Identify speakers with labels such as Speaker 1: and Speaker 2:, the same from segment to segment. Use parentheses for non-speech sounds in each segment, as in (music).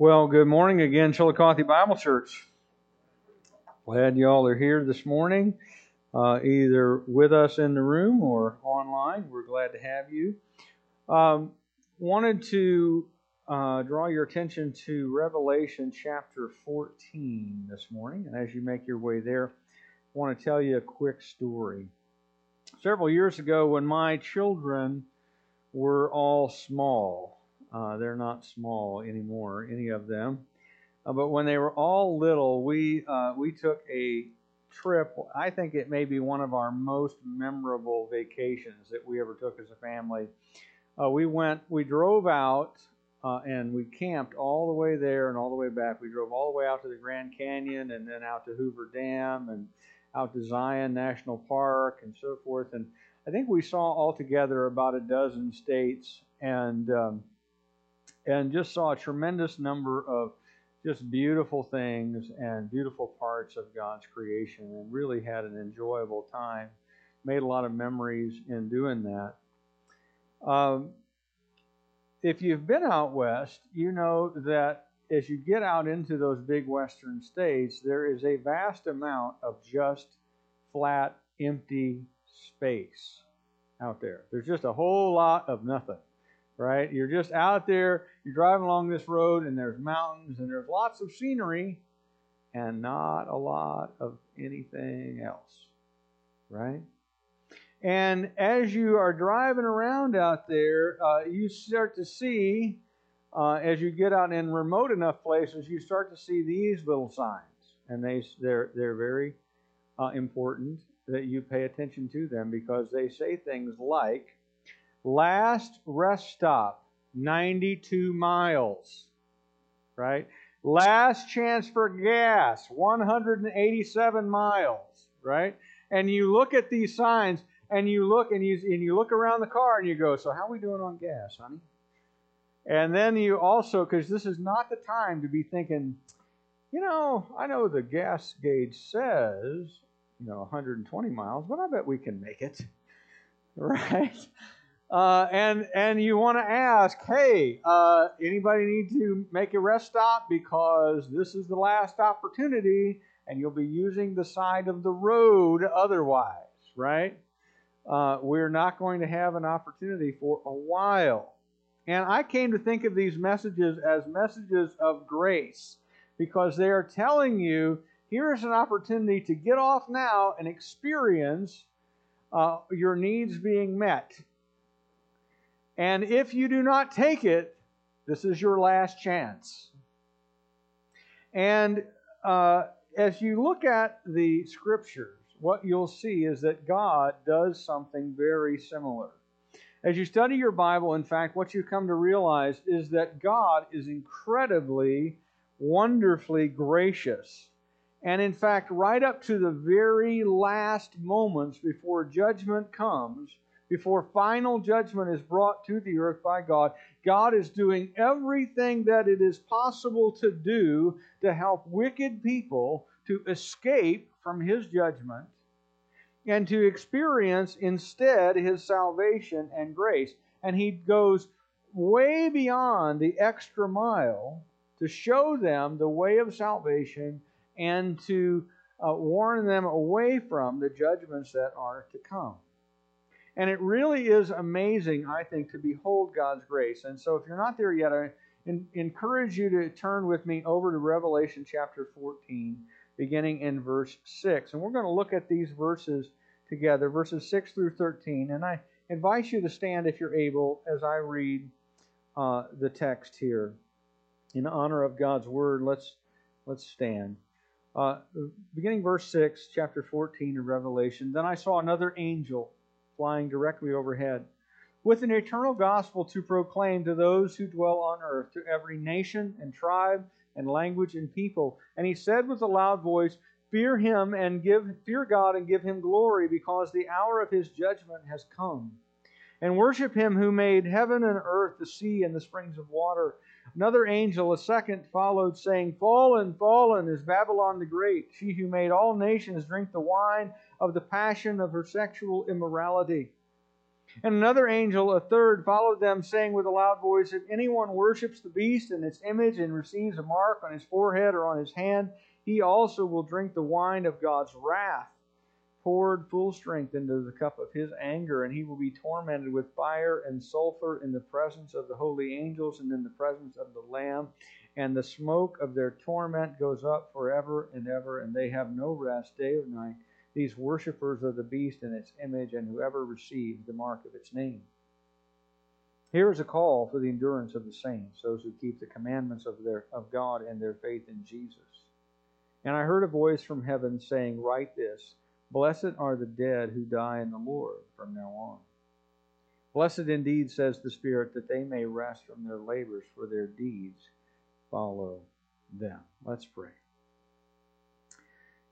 Speaker 1: Well, good morning again, Chillicothe Bible Church. Glad you all are here this morning, uh, either with us in the room or online. We're glad to have you. Um, wanted to uh, draw your attention to Revelation chapter 14 this morning. And as you make your way there, I want to tell you a quick story. Several years ago, when my children were all small, uh, they're not small anymore, any of them. Uh, but when they were all little, we uh, we took a trip. I think it may be one of our most memorable vacations that we ever took as a family. Uh, we went, we drove out, uh, and we camped all the way there and all the way back. We drove all the way out to the Grand Canyon, and then out to Hoover Dam, and out to Zion National Park, and so forth. And I think we saw altogether about a dozen states, and um, and just saw a tremendous number of just beautiful things and beautiful parts of God's creation and really had an enjoyable time. Made a lot of memories in doing that. Um, if you've been out west, you know that as you get out into those big western states, there is a vast amount of just flat, empty space out there. There's just a whole lot of nothing right? You're just out there, you're driving along this road, and there's mountains and there's lots of scenery and not a lot of anything else, right? And as you are driving around out there, uh, you start to see, uh, as you get out in remote enough places, you start to see these little signs, and they they're they're very uh, important that you pay attention to them because they say things like Last rest stop, 92 miles. Right? Last chance for gas, 187 miles. Right? And you look at these signs and you look and you, and you look around the car and you go, So, how are we doing on gas, honey? And then you also, because this is not the time to be thinking, you know, I know the gas gauge says, you know, 120 miles, but I bet we can make it. (laughs) Right? Uh, and and you want to ask, hey, uh, anybody need to make a rest stop because this is the last opportunity, and you'll be using the side of the road otherwise, right? Uh, we're not going to have an opportunity for a while. And I came to think of these messages as messages of grace because they are telling you here's an opportunity to get off now and experience uh, your needs being met and if you do not take it, this is your last chance. And uh, as you look at the scriptures, what you'll see is that God does something very similar. As you study your Bible, in fact, what you come to realize is that God is incredibly, wonderfully gracious. And in fact, right up to the very last moments before judgment comes, before final judgment is brought to the earth by God, God is doing everything that it is possible to do to help wicked people to escape from His judgment and to experience instead His salvation and grace. And He goes way beyond the extra mile to show them the way of salvation and to uh, warn them away from the judgments that are to come. And it really is amazing, I think, to behold God's grace. And so if you're not there yet, I encourage you to turn with me over to Revelation chapter 14, beginning in verse 6. And we're going to look at these verses together, verses 6 through 13. And I invite you to stand if you're able as I read uh, the text here. In honor of God's word, let's, let's stand. Uh, beginning verse 6, chapter 14 of Revelation. Then I saw another angel flying directly overhead, with an eternal gospel to proclaim to those who dwell on earth, to every nation and tribe and language and people. And he said with a loud voice, Fear him and give fear God and give him glory, because the hour of his judgment has come. And worship him who made heaven and earth, the sea and the springs of water. Another angel, a second, followed, saying, Fallen, fallen is Babylon the Great, she who made all nations drink the wine of the passion of her sexual immorality. And another angel, a third, followed them, saying with a loud voice, If anyone worships the beast and its image and receives a mark on his forehead or on his hand, he also will drink the wine of God's wrath, poured full strength into the cup of his anger, and he will be tormented with fire and sulfur in the presence of the holy angels and in the presence of the Lamb. And the smoke of their torment goes up forever and ever, and they have no rest day or night these worshippers of the beast and its image, and whoever receives the mark of its name. Here is a call for the endurance of the saints, those who keep the commandments of, their, of God and their faith in Jesus. And I heard a voice from heaven saying, Write this Blessed are the dead who die in the Lord from now on. Blessed indeed, says the Spirit, that they may rest from their labors, for their deeds follow them. Let's pray.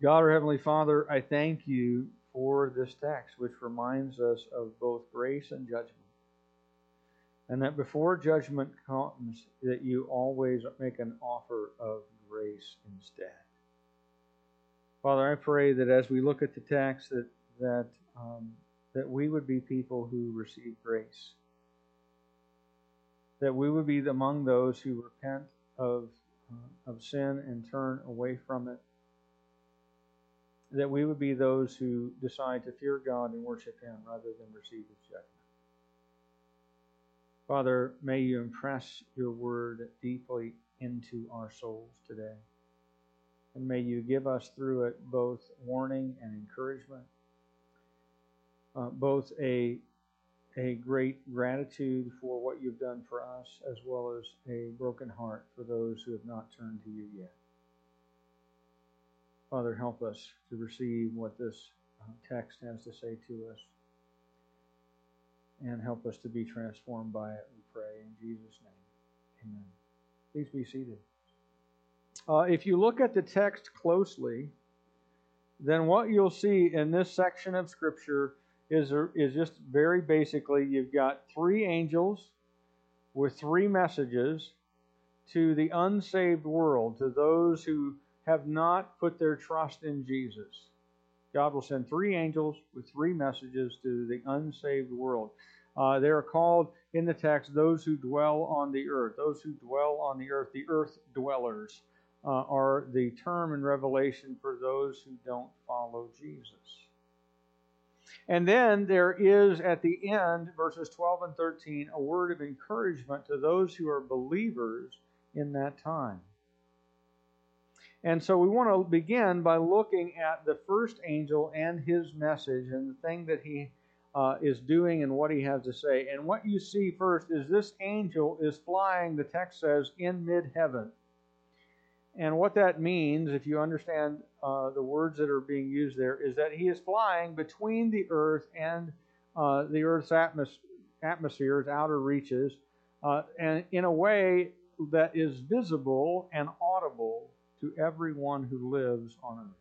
Speaker 1: God, our Heavenly Father, I thank you for this text, which reminds us of both grace and judgment. And that before judgment comes, that you always make an offer of grace instead. Father, I pray that as we look at the text, that that um, that we would be people who receive grace. That we would be among those who repent of uh, of sin and turn away from it that we would be those who decide to fear God and worship Him rather than receive His judgment. Father, may you impress your word deeply into our souls today. And may you give us through it both warning and encouragement, uh, both a, a great gratitude for what you've done for us, as well as a broken heart for those who have not turned to you yet. Father, help us to receive what this uh, text has to say to us. And help us to be transformed by it, we pray. In Jesus' name, amen. Please be seated. Uh, if you look at the text closely, then what you'll see in this section of Scripture is, is just very basically you've got three angels with three messages to the unsaved world, to those who have not put their trust in Jesus. God will send three angels with three messages to the unsaved world. Uh, they are called in the text those who dwell on the earth. Those who dwell on the earth, the earth dwellers, uh, are the term in Revelation for those who don't follow Jesus. And then there is at the end, verses 12 and 13, a word of encouragement to those who are believers in that time. And so we want to begin by looking at the first angel and his message and the thing that he uh, is doing and what he has to say. And what you see first is this angel is flying, the text says, in mid heaven. And what that means, if you understand uh, the words that are being used there, is that he is flying between the earth and uh, the earth's atmos- atmospheres, outer reaches, uh, and in a way that is visible and audible to everyone who lives on earth.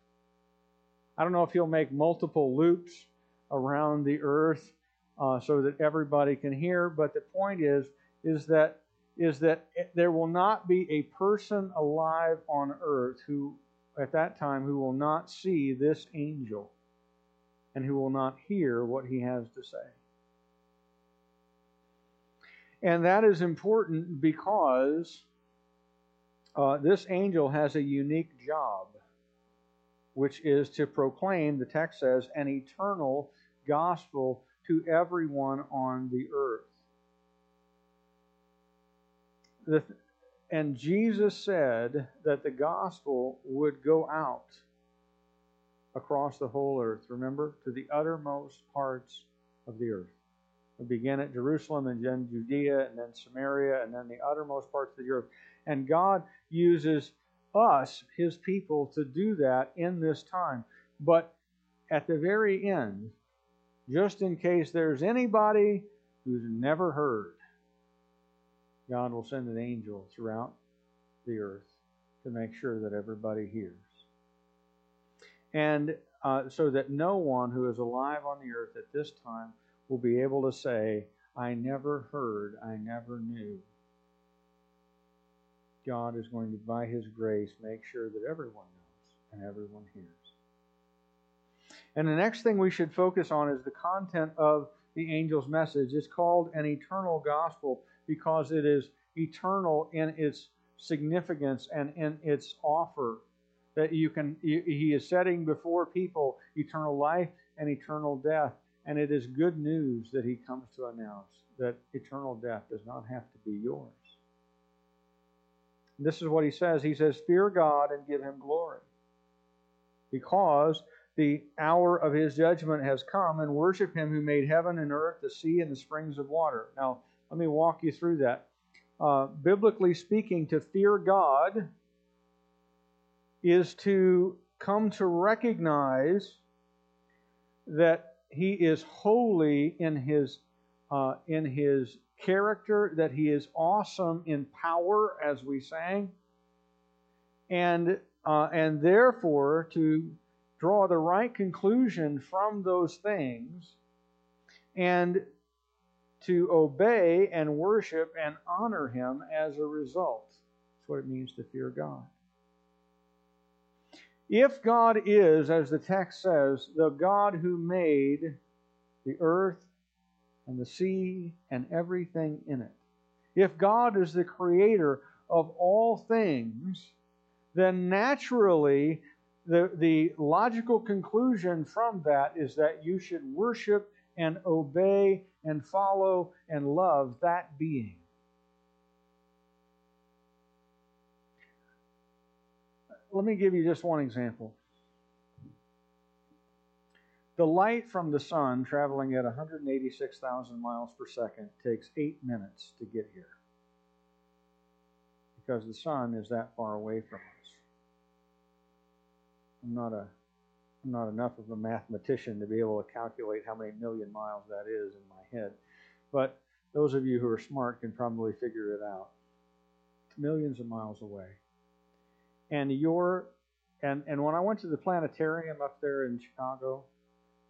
Speaker 1: I don't know if he'll make multiple loops around the earth uh, so that everybody can hear, but the point is is that is that there will not be a person alive on earth who at that time who will not see this angel and who will not hear what he has to say. And that is important because uh, this angel has a unique job, which is to proclaim, the text says, an eternal gospel to everyone on the earth. The, and Jesus said that the gospel would go out across the whole earth, remember, to the uttermost parts of the earth. It began at Jerusalem and then Judea and then Samaria and then the uttermost parts of the earth. And God uses us, His people, to do that in this time. But at the very end, just in case there's anybody who's never heard, God will send an angel throughout the earth to make sure that everybody hears. And uh, so that no one who is alive on the earth at this time will be able to say, I never heard, I never knew. God is going to, by His grace, make sure that everyone knows and everyone hears. And the next thing we should focus on is the content of the angel's message. It's called an eternal gospel because it is eternal in its significance and in its offer. That you can, he is setting before people eternal life and eternal death. And it is good news that he comes to announce that eternal death does not have to be yours. This is what he says. He says, Fear God and give him glory. Because the hour of his judgment has come, and worship him who made heaven and earth, the sea, and the springs of water. Now, let me walk you through that. Uh, biblically speaking, to fear God is to come to recognize that he is holy in his uh, in his character, that he is awesome in power, as we sang, and uh, and therefore to draw the right conclusion from those things, and to obey and worship and honor him as a result. That's what it means to fear God. If God is, as the text says, the God who made the earth and the sea and everything in it, if God is the creator of all things, then naturally the, the logical conclusion from that is that you should worship and obey and follow and love that being. Let me give you just one example. The light from the sun traveling at 186,000 miles per second takes eight minutes to get here because the sun is that far away from us. I'm not a not enough of a mathematician to be able to calculate how many million miles that is in my head. But those of you who are smart can probably figure it out. Millions of miles away. And your and and when I went to the planetarium up there in Chicago,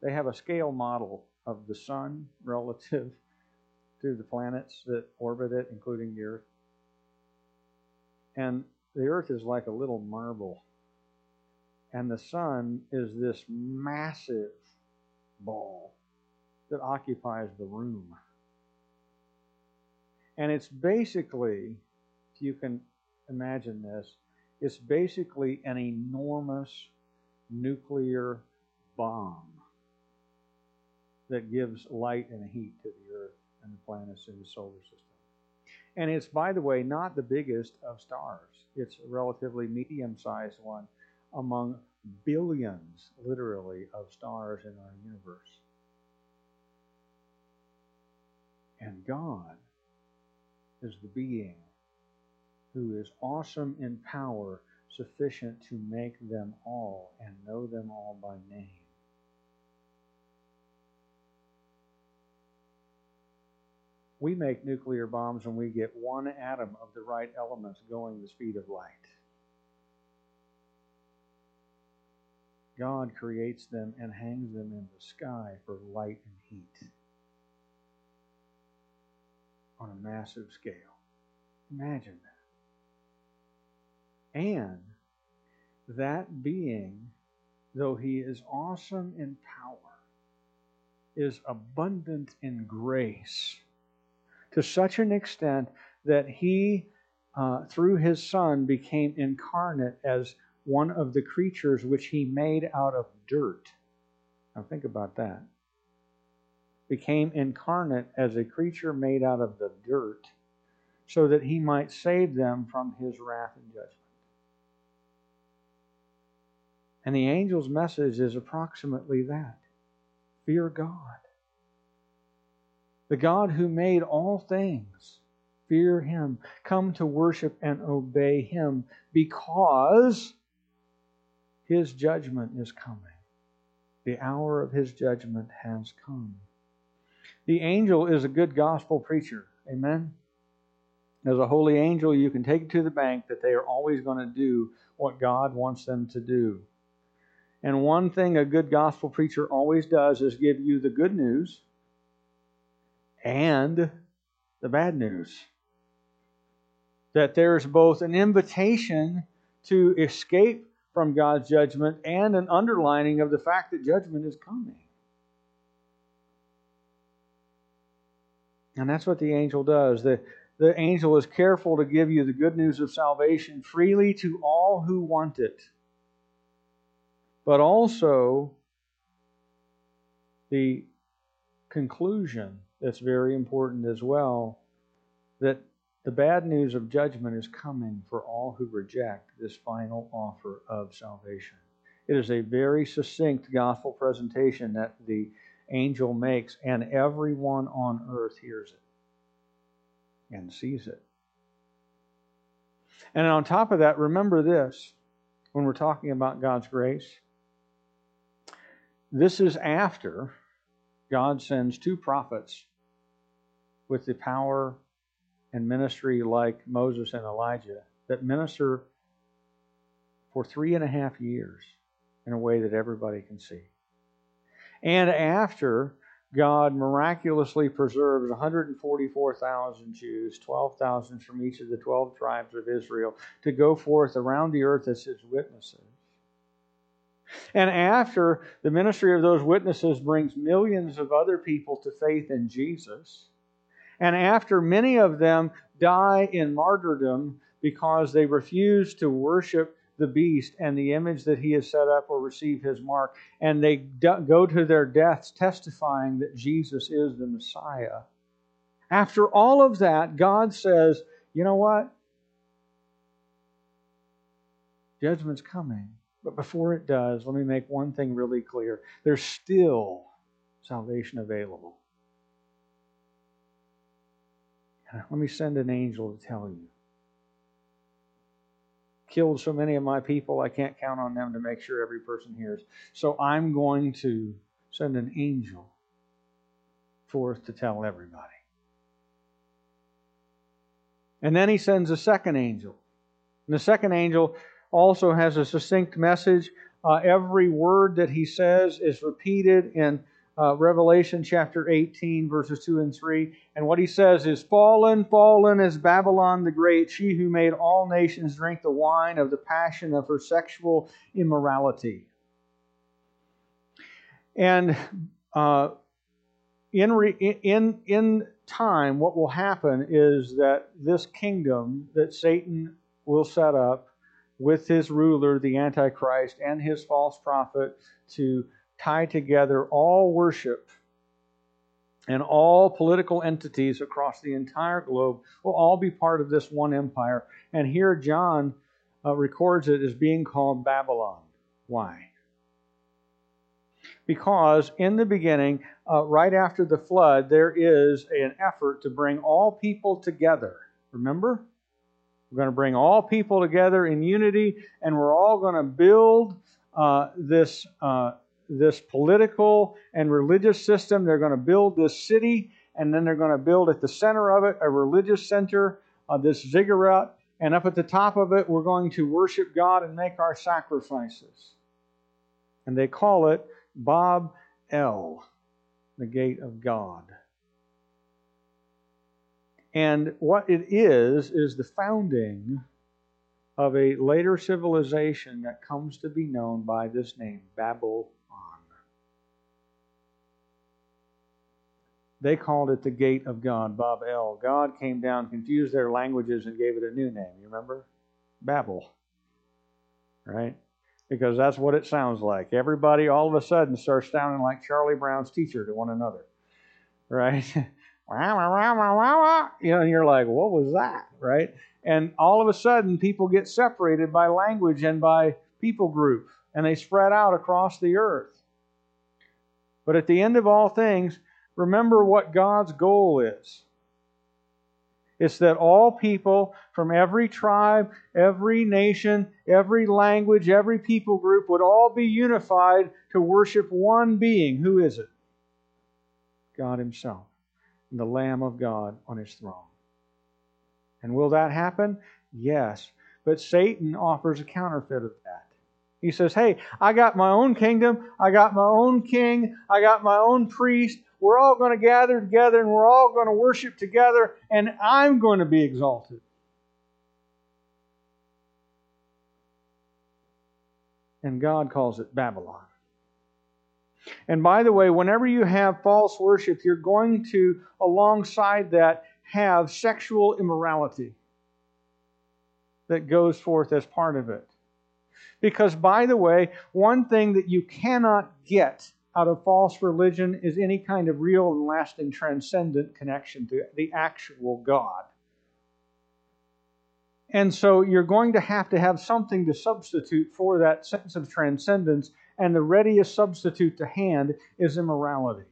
Speaker 1: they have a scale model of the sun (laughs) relative to the planets that orbit it, including the Earth. And the Earth is like a little marble and the sun is this massive ball that occupies the room. And it's basically, if you can imagine this, it's basically an enormous nuclear bomb that gives light and heat to the Earth and the planets in the solar system. And it's, by the way, not the biggest of stars. It's a relatively medium sized one among billions, literally, of stars in our universe. And God is the being who is awesome in power, sufficient to make them all and know them all by name. We make nuclear bombs when we get one atom of the right elements going the speed of light. God creates them and hangs them in the sky for light and heat on a massive scale. Imagine that. And that being, though he is awesome in power, is abundant in grace to such an extent that he, uh, through his Son, became incarnate as one of the creatures which he made out of dirt. Now think about that. Became incarnate as a creature made out of the dirt so that he might save them from his wrath and judgment. And the angel's message is approximately that fear God. The God who made all things, fear him. Come to worship and obey him because his judgment is coming. The hour of his judgment has come. The angel is a good gospel preacher. Amen. As a holy angel, you can take it to the bank that they are always going to do what God wants them to do. And one thing a good gospel preacher always does is give you the good news and the bad news. That there's both an invitation to escape from God's judgment and an underlining of the fact that judgment is coming. And that's what the angel does. The, the angel is careful to give you the good news of salvation freely to all who want it. But also, the conclusion that's very important as well that the bad news of judgment is coming for all who reject this final offer of salvation. It is a very succinct gospel presentation that the angel makes, and everyone on earth hears it and sees it. And on top of that, remember this when we're talking about God's grace. This is after God sends two prophets with the power and ministry like Moses and Elijah that minister for three and a half years in a way that everybody can see. And after God miraculously preserves 144,000 Jews, 12,000 from each of the 12 tribes of Israel, to go forth around the earth as his witnesses. And after the ministry of those witnesses brings millions of other people to faith in Jesus, and after many of them die in martyrdom because they refuse to worship the beast and the image that he has set up or receive his mark, and they go to their deaths testifying that Jesus is the Messiah. After all of that, God says, you know what? Judgment's coming. But before it does, let me make one thing really clear there's still salvation available. Let me send an angel to tell you. Killed so many of my people, I can't count on them to make sure every person hears. So I'm going to send an angel forth to tell everybody. And then he sends a second angel. And the second angel also has a succinct message. Uh, every word that he says is repeated in uh, Revelation chapter 18, verses 2 and 3. And what he says is Fallen, fallen is Babylon the Great, she who made all nations drink the wine of the passion of her sexual immorality. And uh, in, re, in, in time, what will happen is that this kingdom that Satan will set up with his ruler, the Antichrist, and his false prophet to tie together all worship and all political entities across the entire globe will all be part of this one empire. And here John uh, records it as being called Babylon. Why? Because in the beginning, uh, right after the flood, there is an effort to bring all people together. Remember? We're going to bring all people together in unity, and we're all going to build uh, this uh, this political and religious system. They're going to build this city, and then they're going to build at the center of it a religious center, uh, this ziggurat. And up at the top of it, we're going to worship God and make our sacrifices. And they call it Bab El, the gate of God. And what it is, is the founding of a later civilization that comes to be known by this name, Babel They called it the gate of God, Bab El. God came down, confused their languages, and gave it a new name. You remember? Babel. Right? Because that's what it sounds like. Everybody all of a sudden starts sounding like Charlie Brown's teacher to one another. Right? (laughs) you know, and you're like, what was that? Right? And all of a sudden, people get separated by language and by people group, and they spread out across the earth. But at the end of all things, remember what God's goal is. It's that all people from every tribe, every nation, every language, every people group would all be unified to worship one being. Who is it? God Himself, and the Lamb of God on His throne. And will that happen? Yes. But Satan offers a counterfeit of that. He says, Hey, I got my own kingdom, I got my own king, I got my own priest, we're all going to gather together and we're all going to worship together, and I'm going to be exalted. And God calls it Babylon. And by the way, whenever you have false worship, you're going to, alongside that, have sexual immorality that goes forth as part of it. Because, by the way, one thing that you cannot get out of false religion is any kind of real and lasting transcendent connection to the actual God. And so you're going to have to have something to substitute for that sense of transcendence, and the readiest substitute to hand is immorality.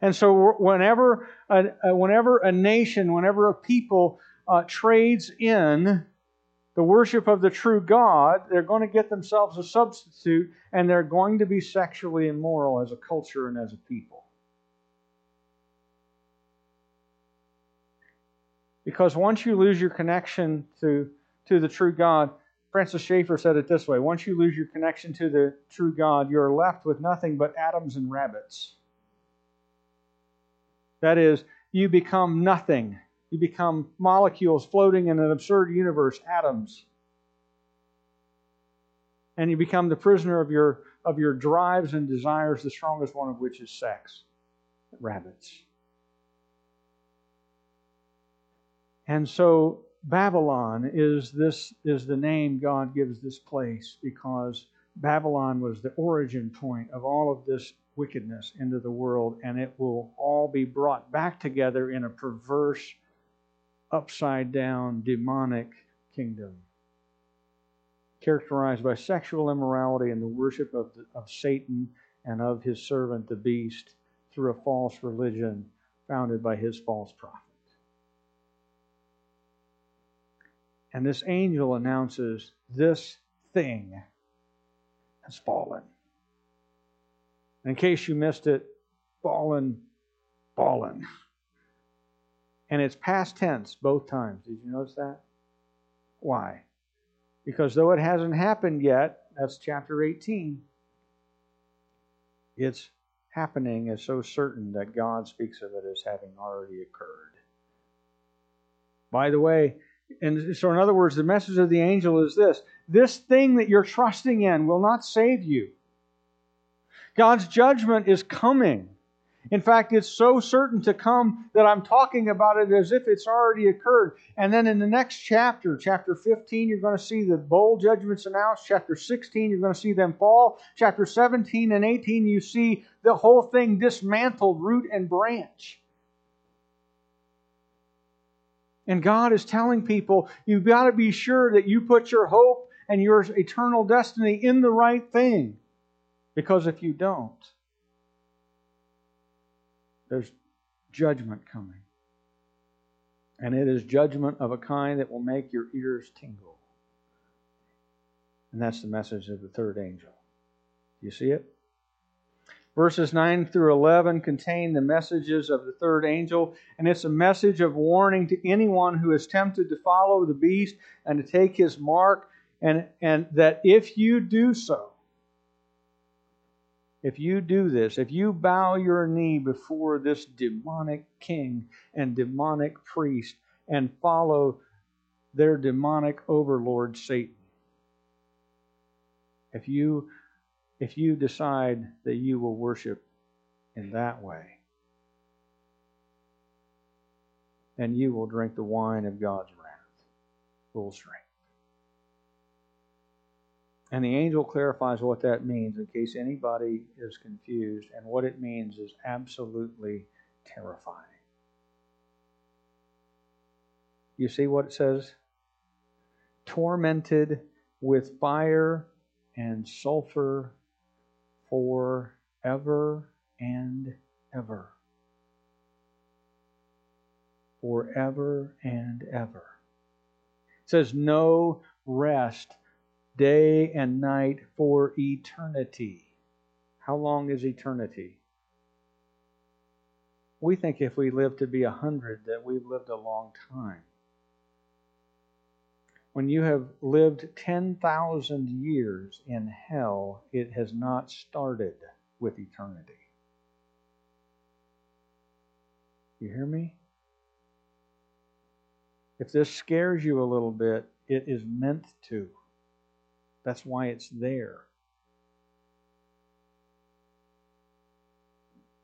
Speaker 1: And so whenever a, whenever a nation, whenever a people uh, trades in the worship of the true God, they're going to get themselves a substitute and they're going to be sexually immoral as a culture and as a people. Because once you lose your connection to, to the true God, Francis Schaeffer said it this way once you lose your connection to the true God, you're left with nothing but atoms and rabbits. That is, you become nothing you become molecules floating in an absurd universe, atoms. And you become the prisoner of your, of your drives and desires, the strongest one of which is sex. Rabbits. And so Babylon is this is the name God gives this place because Babylon was the origin point of all of this wickedness into the world, and it will all be brought back together in a perverse upside down demonic kingdom characterized by sexual immorality and the worship of, the, of Satan and of his servant the beast through a false religion founded by his false prophet. And this angel announces this thing has fallen. In case you missed it, fallen, fallen. And it's past tense both times. Did you notice that? Why? Because though it hasn't happened yet, that's chapter 18, it's happening is so certain that God speaks of it as having already occurred. By the way, and so in other words, the message of the angel is this this thing that you're trusting in will not save you. God's judgment is coming. In fact, it's so certain to come that I'm talking about it as if it's already occurred. And then in the next chapter, chapter 15, you're going to see the bold judgments announced. Chapter 16, you're going to see them fall. Chapter 17 and 18, you see the whole thing dismantled, root and branch. And God is telling people, you've got to be sure that you put your hope and your eternal destiny in the right thing. Because if you don't, there's judgment coming. And it is judgment of a kind that will make your ears tingle. And that's the message of the third angel. Do you see it? Verses 9 through 11 contain the messages of the third angel, and it's a message of warning to anyone who is tempted to follow the beast and to take his mark, and, and that if you do so, if you do this, if you bow your knee before this demonic king and demonic priest and follow their demonic overlord Satan, if you if you decide that you will worship in that way, then you will drink the wine of God's wrath, full strength. And the angel clarifies what that means in case anybody is confused. And what it means is absolutely terrifying. You see what it says? Tormented with fire and sulfur forever and ever. Forever and ever. It says, no rest day and night for eternity. How long is eternity? We think if we live to be a hundred that we've lived a long time. When you have lived 10,000 years in hell, it has not started with eternity. You hear me? If this scares you a little bit, it is meant to. That's why it's there.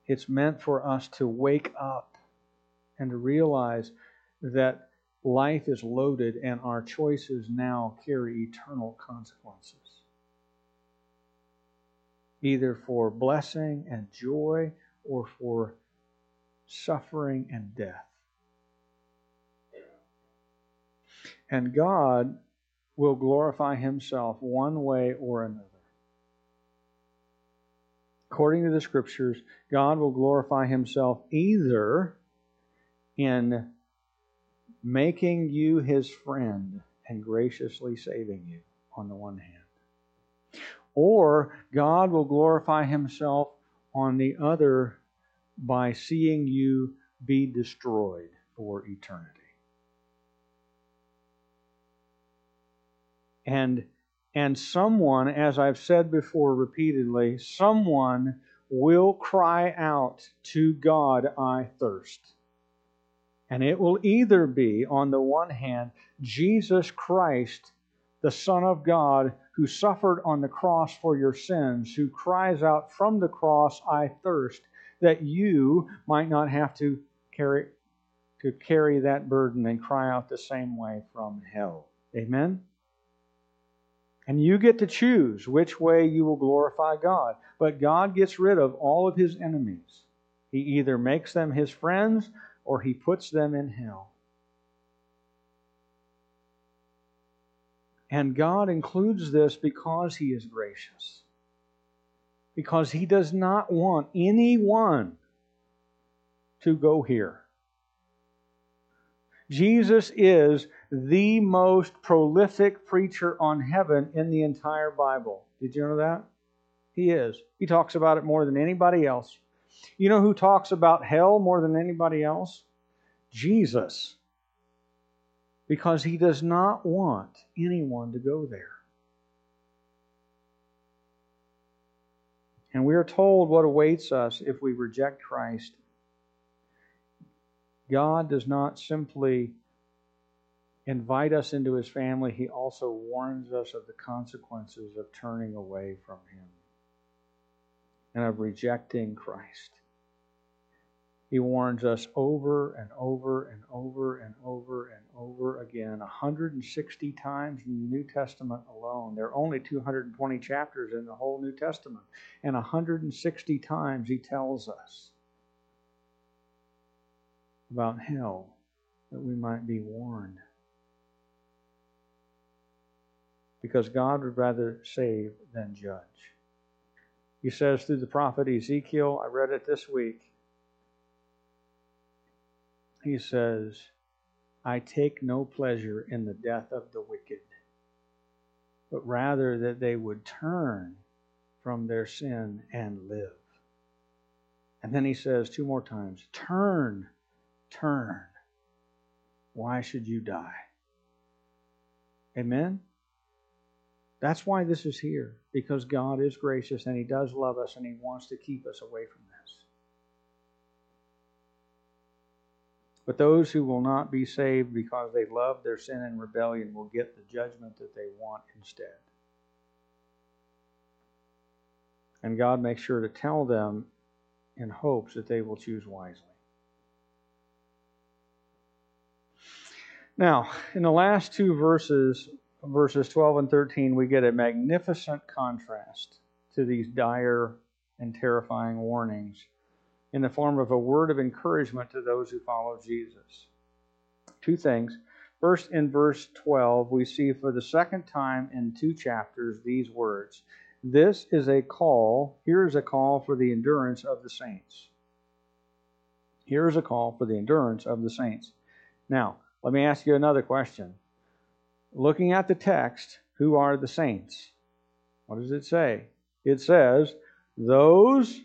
Speaker 1: It's meant for us to wake up and to realize that life is loaded and our choices now carry eternal consequences. Either for blessing and joy or for suffering and death. And God will glorify himself one way or another. According to the scriptures, God will glorify himself either in making you his friend and graciously saving you, on the one hand, or God will glorify himself on the other by seeing you be destroyed for eternity. And and someone, as I've said before repeatedly, someone will cry out to God, I thirst. And it will either be, on the one hand, Jesus Christ, the Son of God, who suffered on the cross for your sins, who cries out from the cross, I thirst, that you might not have to carry, to carry that burden and cry out the same way from hell. Amen? And you get to choose which way you will glorify God. But God gets rid of all of his enemies. He either makes them his friends or he puts them in hell. And God includes this because he is gracious. Because he does not want anyone to go here. Jesus is the most prolific preacher on heaven in the entire Bible. Did you know that? He is. He talks about it more than anybody else. You know who talks about hell more than anybody else? Jesus. Because he does not want anyone to go there. And we are told what awaits us if we reject Christ God does not simply invite us into his family, he also warns us of the consequences of turning away from him and of rejecting Christ. He warns us over and over and over and over and over again, 160 times in the New Testament alone. There are only 220 chapters in the whole New Testament, and 160 times he tells us about hell that we might be warned. Because God would rather save than judge. He says through the prophet Ezekiel, I read it this week. He says, I take no pleasure in the death of the wicked, but rather that they would turn from their sin and live. And then he says two more times, Turn Turn. Why should you die? Amen? That's why this is here, because God is gracious and He does love us and He wants to keep us away from this. But those who will not be saved because they love their sin and rebellion will get the judgment that they want instead. And God makes sure to tell them in hopes that they will choose wisely. Now, in the last two verses, verses 12 and 13, we get a magnificent contrast to these dire and terrifying warnings in the form of a word of encouragement to those who follow Jesus. Two things. First, in verse 12, we see for the second time in two chapters these words This is a call, here is a call for the endurance of the saints. Here is a call for the endurance of the saints. Now, let me ask you another question. Looking at the text, who are the saints? What does it say? It says, those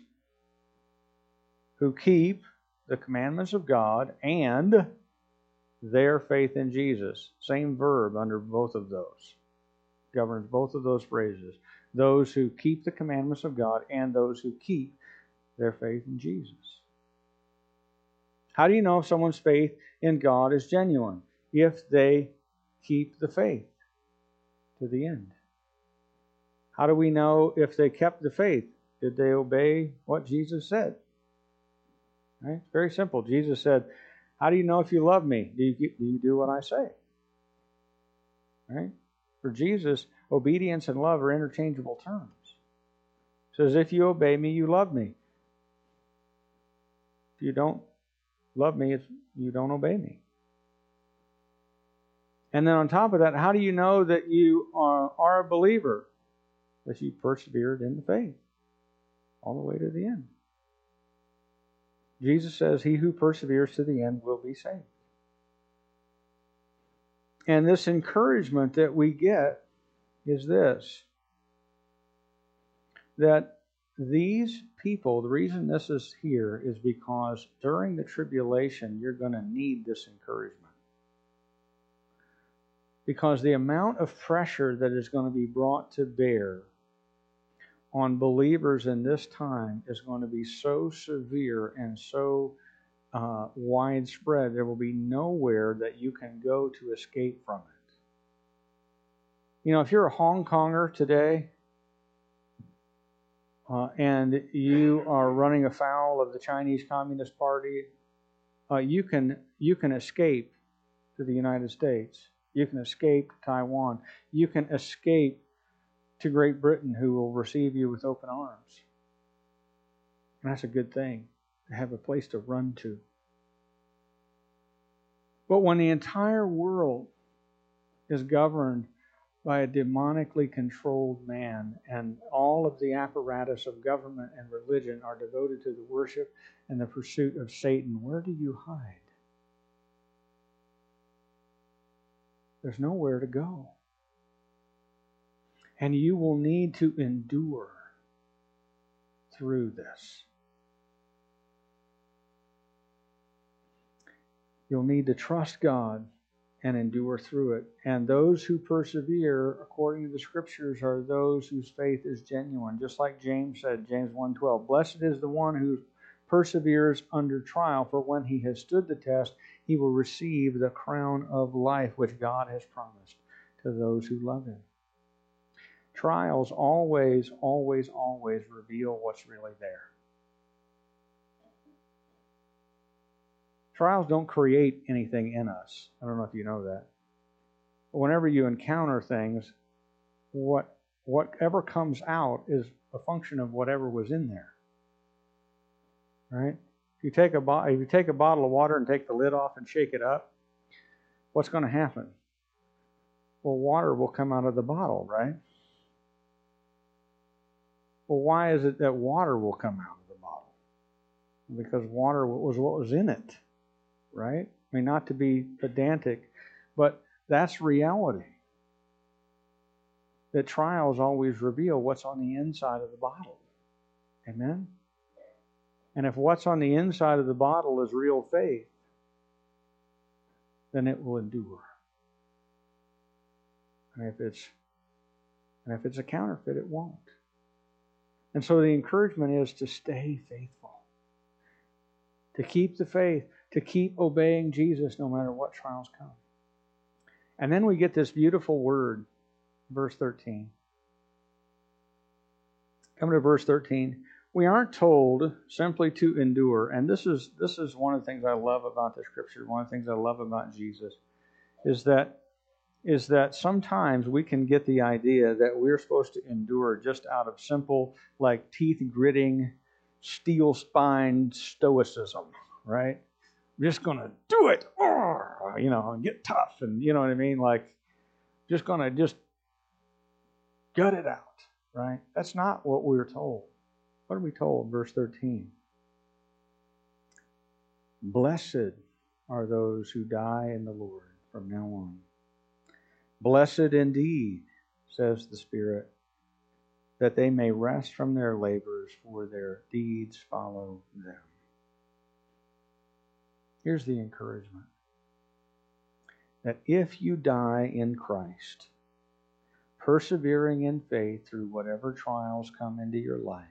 Speaker 1: who keep the commandments of God and their faith in Jesus. Same verb under both of those. Governs both of those phrases. Those who keep the commandments of God and those who keep their faith in Jesus. How do you know if someone's faith in God is genuine? If they keep the faith to the end. How do we know if they kept the faith? Did they obey what Jesus said? Right? It's very simple. Jesus said, How do you know if you love me? Do you, do you do what I say? Right? For Jesus, obedience and love are interchangeable terms. He says, If you obey me, you love me. If you don't love me, you don't obey me. And then on top of that, how do you know that you are, are a believer? That you persevered in the faith all the way to the end. Jesus says, He who perseveres to the end will be saved. And this encouragement that we get is this that these people, the reason this is here is because during the tribulation, you're going to need this encouragement. Because the amount of pressure that is going to be brought to bear on believers in this time is going to be so severe and so uh, widespread, there will be nowhere that you can go to escape from it. You know, if you're a Hong Konger today uh, and you are running afoul of the Chinese Communist Party, uh, you can you can escape to the United States. You can escape to Taiwan. You can escape to Great Britain, who will receive you with open arms. And that's a good thing to have a place to run to. But when the entire world is governed by a demonically controlled man, and all of the apparatus of government and religion are devoted to the worship and the pursuit of Satan, where do you hide? There's nowhere to go. And you will need to endure through this. You'll need to trust God and endure through it. And those who persevere, according to the scriptures, are those whose faith is genuine. Just like James said, James 1:12, "Blessed is the one who perseveres under trial, for when he has stood the test, he will receive the crown of life which God has promised to those who love him." Trials always, always, always reveal what's really there. Trials don't create anything in us. I don't know if you know that. But whenever you encounter things, what whatever comes out is a function of whatever was in there. Right? If you take a bo- if you take a bottle of water and take the lid off and shake it up, what's going to happen? Well, water will come out of the bottle, right? Well, why is it that water will come out of the bottle? Because water was what was in it, right? I mean, not to be pedantic, but that's reality. That trials always reveal what's on the inside of the bottle. Amen? And if what's on the inside of the bottle is real faith, then it will endure. And if it's and if it's a counterfeit, it won't. And so the encouragement is to stay faithful, to keep the faith, to keep obeying Jesus no matter what trials come. And then we get this beautiful word, verse 13. Coming to verse 13, we aren't told simply to endure. And this is this is one of the things I love about the scripture, one of the things I love about Jesus, is that is that sometimes we can get the idea that we're supposed to endure just out of simple, like teeth gritting, steel spined stoicism, right? I'm just going to do it, you know, and get tough, and you know what I mean? Like, just going to just gut it out, right? That's not what we're told. What are we told? Verse 13. Blessed are those who die in the Lord from now on. Blessed indeed, says the Spirit, that they may rest from their labors, for their deeds follow them. Here's the encouragement that if you die in Christ, persevering in faith through whatever trials come into your life,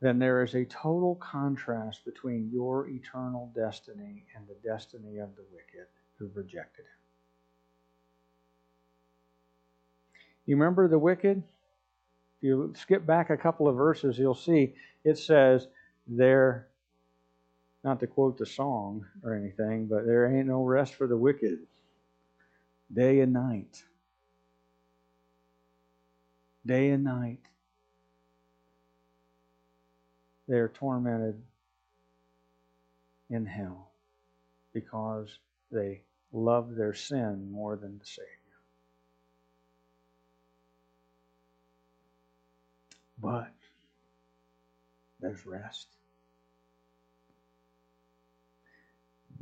Speaker 1: then there is a total contrast between your eternal destiny and the destiny of the wicked who've rejected Him. You remember the wicked? If you skip back a couple of verses, you'll see it says There, not to quote the song or anything, but there ain't no rest for the wicked, day and night. Day and night. They are tormented in hell because they love their sin more than the Savior. But there's rest.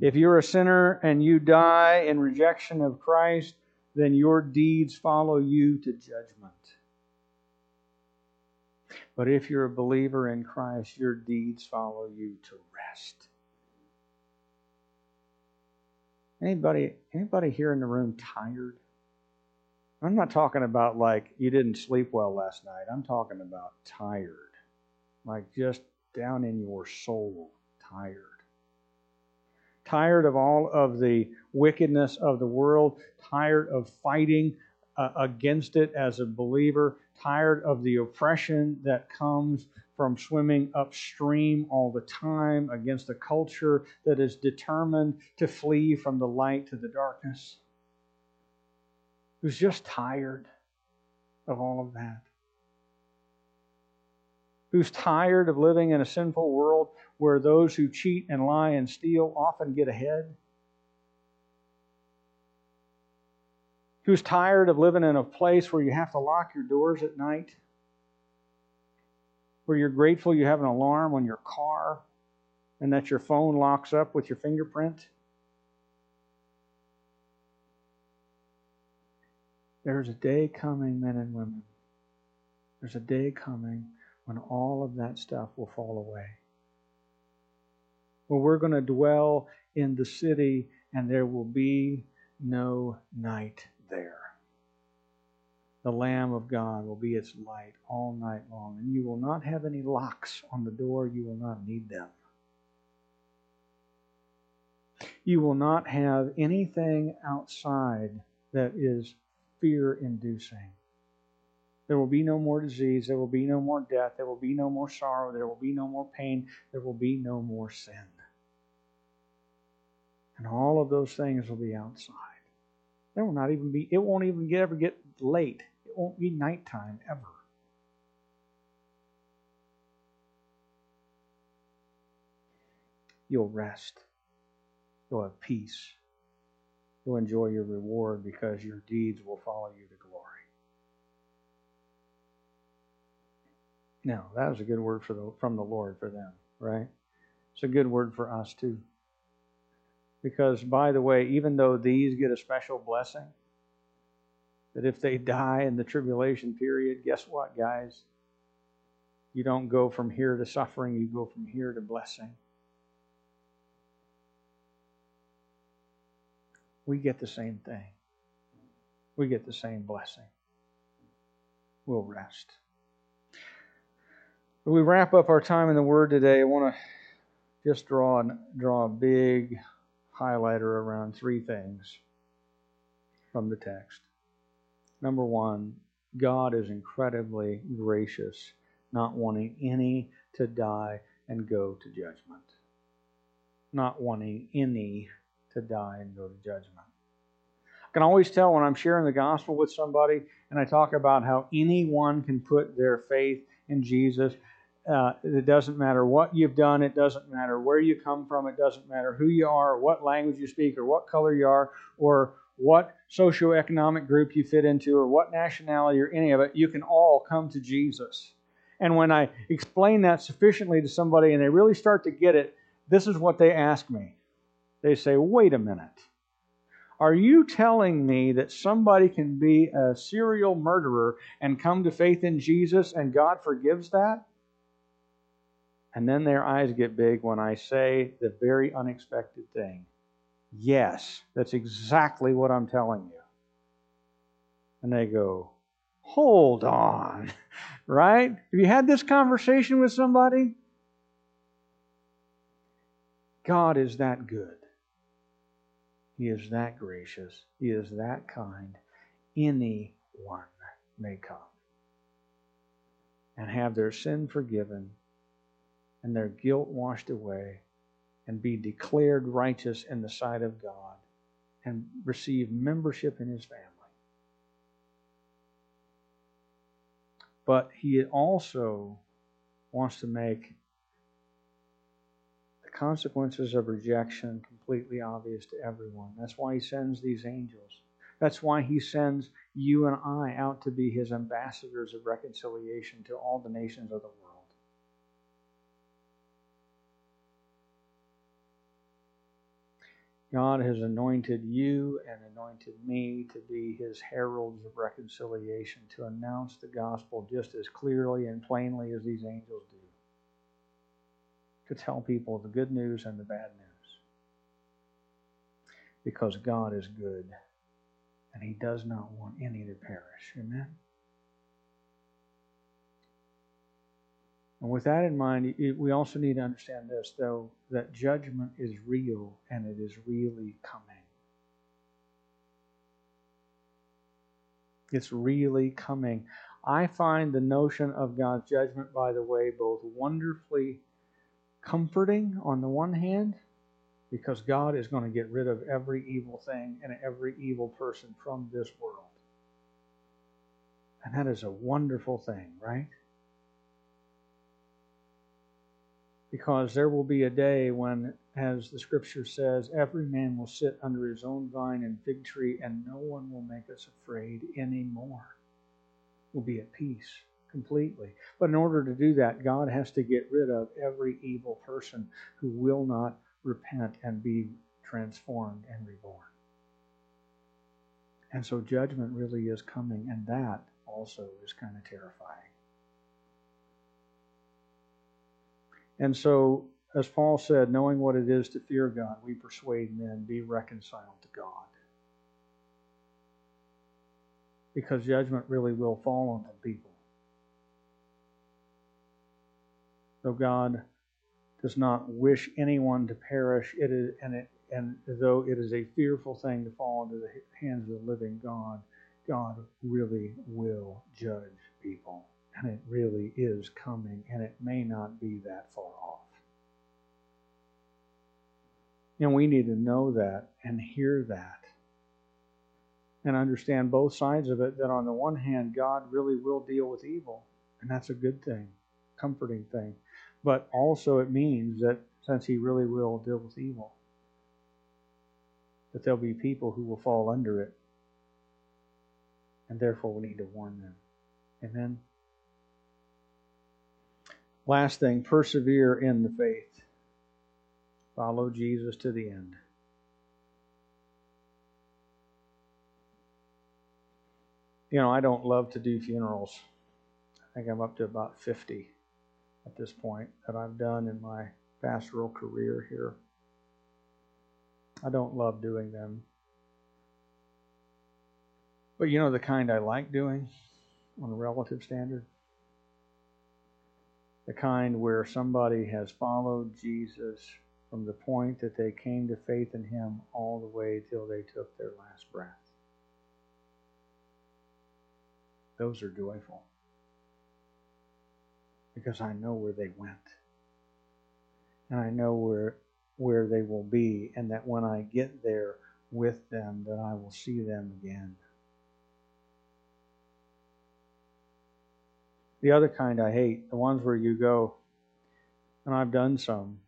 Speaker 1: If you're a sinner and you die in rejection of Christ, then your deeds follow you to judgment. But if you're a believer in Christ, your deeds follow you to rest. Anybody anybody here in the room tired? I'm not talking about like you didn't sleep well last night. I'm talking about tired. Like just down in your soul, tired. Tired of all of the wickedness of the world, tired of fighting uh, against it as a believer, tired of the oppression that comes from swimming upstream all the time against a culture that is determined to flee from the light to the darkness, who's just tired of all of that, who's tired of living in a sinful world where those who cheat and lie and steal often get ahead. Who's tired of living in a place where you have to lock your doors at night where you're grateful you have an alarm on your car and that your phone locks up with your fingerprint? There's a day coming, men and women. There's a day coming when all of that stuff will fall away. Where we're going to dwell in the city and there will be no night there. The Lamb of God will be its light all night long, and you will not have any locks on the door. You will not need them. You will not have anything outside that is fear inducing. There will be no more disease. There will be no more death. There will be no more sorrow. There will be no more pain. There will be no more sin. And all of those things will be outside. There will not even be, it won't even get, ever get late. It won't be nighttime ever. You'll rest. You'll have peace. You'll enjoy your reward because your deeds will follow you to glory. Now, that was a good word for the, from the Lord for them, right? It's a good word for us too. Because, by the way, even though these get a special blessing, that if they (laughs) die in the tribulation period, guess what, guys? You don't go from here to suffering, you go from here to blessing. We get the same thing. We get the same blessing. We'll rest. As we wrap up our time in the Word today, I want to just draw, and draw a big highlighter around three things from the text. Number one, God is incredibly gracious, not wanting any to die and go to judgment. Not wanting any to die and go to judgment. I can always tell when I'm sharing the gospel with somebody and I talk about how anyone can put their faith in Jesus. Uh, it doesn't matter what you've done, it doesn't matter where you come from, it doesn't matter who you are, what language you speak, or what color you are, or what socioeconomic group you fit into or what nationality or any of it, you can all come to Jesus. And when I explain that sufficiently to somebody and they really start to get it, this is what they ask me. They say, wait a minute. Are you telling me that somebody can be a serial murderer and come to faith in Jesus and God forgives that? And then their eyes get big when I say the very unexpected thing. Yes, that's exactly what I'm telling you. And they go, Hold on, (laughs) right? Have you had this conversation with somebody? God is that good. He is that gracious. He is that kind. Anyone may come and have their sin forgiven and their guilt washed away and be declared righteous in the sight of God and receive membership in his family. But he also wants to make the consequences of rejection completely obvious to everyone. That's why he sends these angels. That's why he sends you and I out to be his ambassadors of reconciliation to all the nations of the world. God has anointed you and anointed me to be his heralds of reconciliation, to announce the gospel just as clearly and plainly as these angels do, to tell people the good news and the bad news. Because God is good and he does not want any to perish. Amen. And with that in mind, we also need to understand this, though, that judgment is real and it is really coming. It's really coming. I find the notion of God's judgment, by the way, both wonderfully comforting on the one hand, because God is going to get rid of every evil thing and every evil person from this world. And that is a wonderful thing, right? Because there will be a day when, as the scripture says, every man will sit under his own vine and fig tree, and no one will make us afraid anymore. We'll be at peace completely. But in order to do that, God has to get rid of every evil person who will not repent and be transformed and reborn. And so judgment really is coming, and that also is kind of terrifying. And so, as Paul said, knowing what it is to fear God, we persuade men, be reconciled to God. Because judgment really will fall on the people. Though God does not wish anyone to perish, it is, and, it, and though it is a fearful thing to fall into the hands of the living God, God really will judge people and it really is coming, and it may not be that far off. And we need to know that and hear that and understand both sides of it that on the one hand, God really will deal with evil, and that's a good thing, comforting thing. But also, it means that since He really will deal with evil, that there'll be people who will fall under it, and therefore we need to warn them. Amen. Last thing, persevere in the faith. Follow Jesus to the end. You know, I don't love to do funerals. I think I'm up to about 50 at this point that I've done in my pastoral career here. I don't love doing them. But you know the kind I like doing on a relative standard? The kind where somebody has followed Jesus from the point that they came to faith in Him all the way till they took their last breath. Those are joyful because I know where they went. And I know where where they will be and that when I get there with them that I will see them again. The other kind I hate, the ones where you go, and I've done some,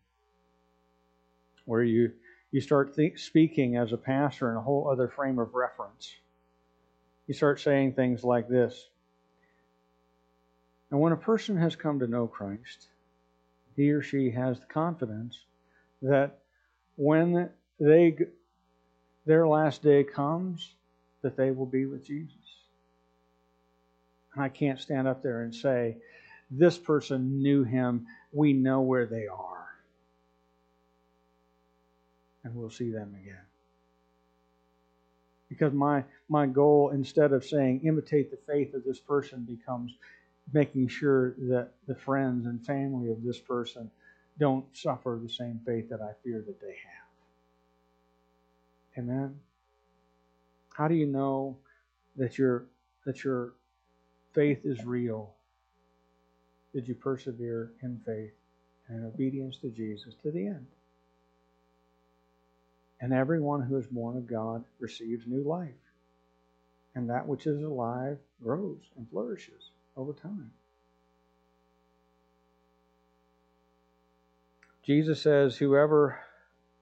Speaker 1: where you you start speaking as a pastor in a whole other frame of reference. You start saying things like this. And when a person has come to know Christ, he or she has the confidence that when they their last day comes, that they will be with Jesus. I can't stand up there and say, this person knew him. We know where they are. And we'll see them again. Because my, my goal, instead of saying imitate the faith of this person, becomes making sure that the friends and family of this person don't suffer the same fate that I fear that they have. Amen. How do you know that your that your faith is real? Did you persevere in faith and obedience to Jesus to the end? And everyone who is born of God receives new life. And that which is alive grows and flourishes over time. Jesus says, Whoever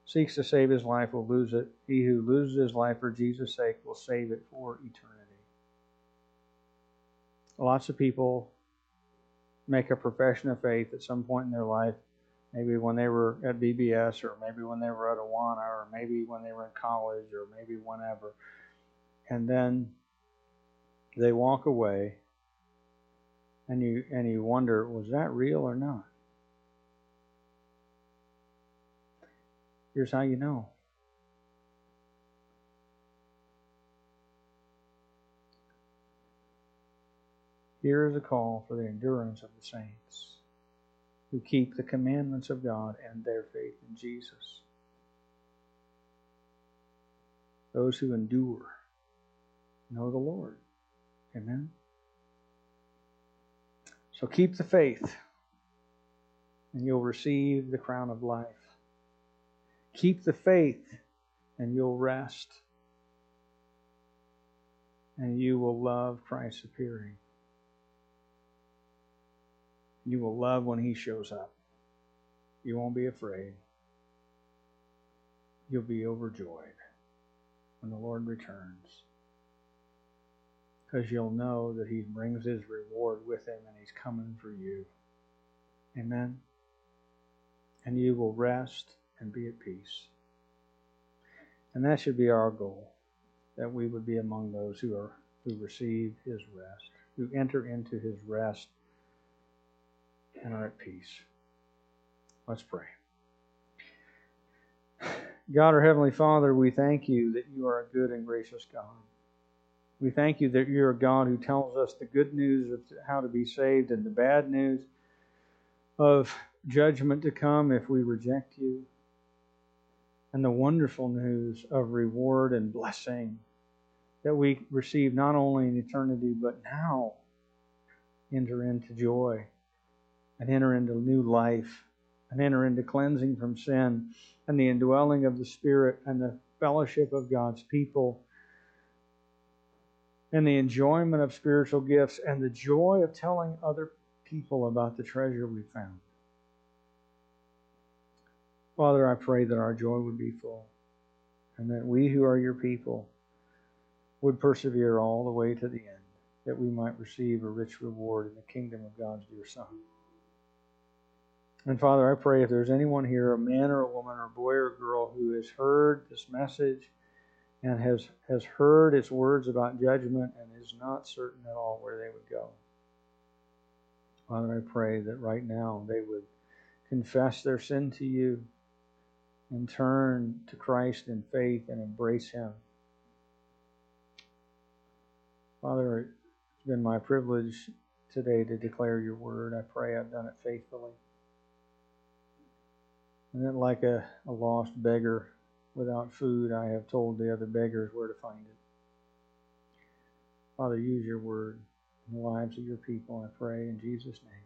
Speaker 1: seeks to save his life will lose it. He who loses his life for Jesus' sake will save it for eternity. Lots of people make a profession of faith at some point in their life, maybe when they were at VBS, or maybe when they were at Awana, or maybe when they were in college, or maybe whenever. And then they walk away and you and you wonder, was that real or not? Here's how you know. Here is a call for the endurance of the saints who keep the commandments of God and their faith in Jesus. Those who endure know the Lord. Amen. So keep the faith, and you'll receive the crown of life. Keep the faith, and you'll rest. And you will love Christ's appearing. You will love when He shows up. You won't be afraid. You'll be overjoyed when the Lord returns. Because you'll know that He brings His reward with Him and He's coming for you. Amen. And you will rest and be at peace. And that should be our goal, that we would be among those who are who receive his rest, who enter into his rest and are at peace. Let's pray. God, our Heavenly Father, we thank you that you are a good and gracious God. We thank you that you're a God who tells us the good news of how to be saved and the bad news of judgment to come if we reject you and the wonderful news of reward and blessing that we receive not only in eternity but now enter into joy and enter into new life and enter into cleansing from sin and the indwelling of the Spirit and the fellowship of God's people and the enjoyment of spiritual gifts and the joy of telling other people about the treasure we found. Father, I pray that our joy would be full and that we who are your people would persevere all the way to the end, that we might receive a rich reward in the kingdom of God's dear Son. And Father, I pray if there's anyone here, a man or a woman or a boy or a girl who has heard this message and has, has heard its words about judgment and is not certain at all where they would go. Father, I pray that right now they would confess their sin to you and turn to Christ in faith and embrace Him. Father, it's been my privilege today to declare your word. I pray I've done it faithfully. And that, like a, a lost beggar without food, I have told the other beggars where to find it. Father, use your word in the lives of your people, I pray, in Jesus' name.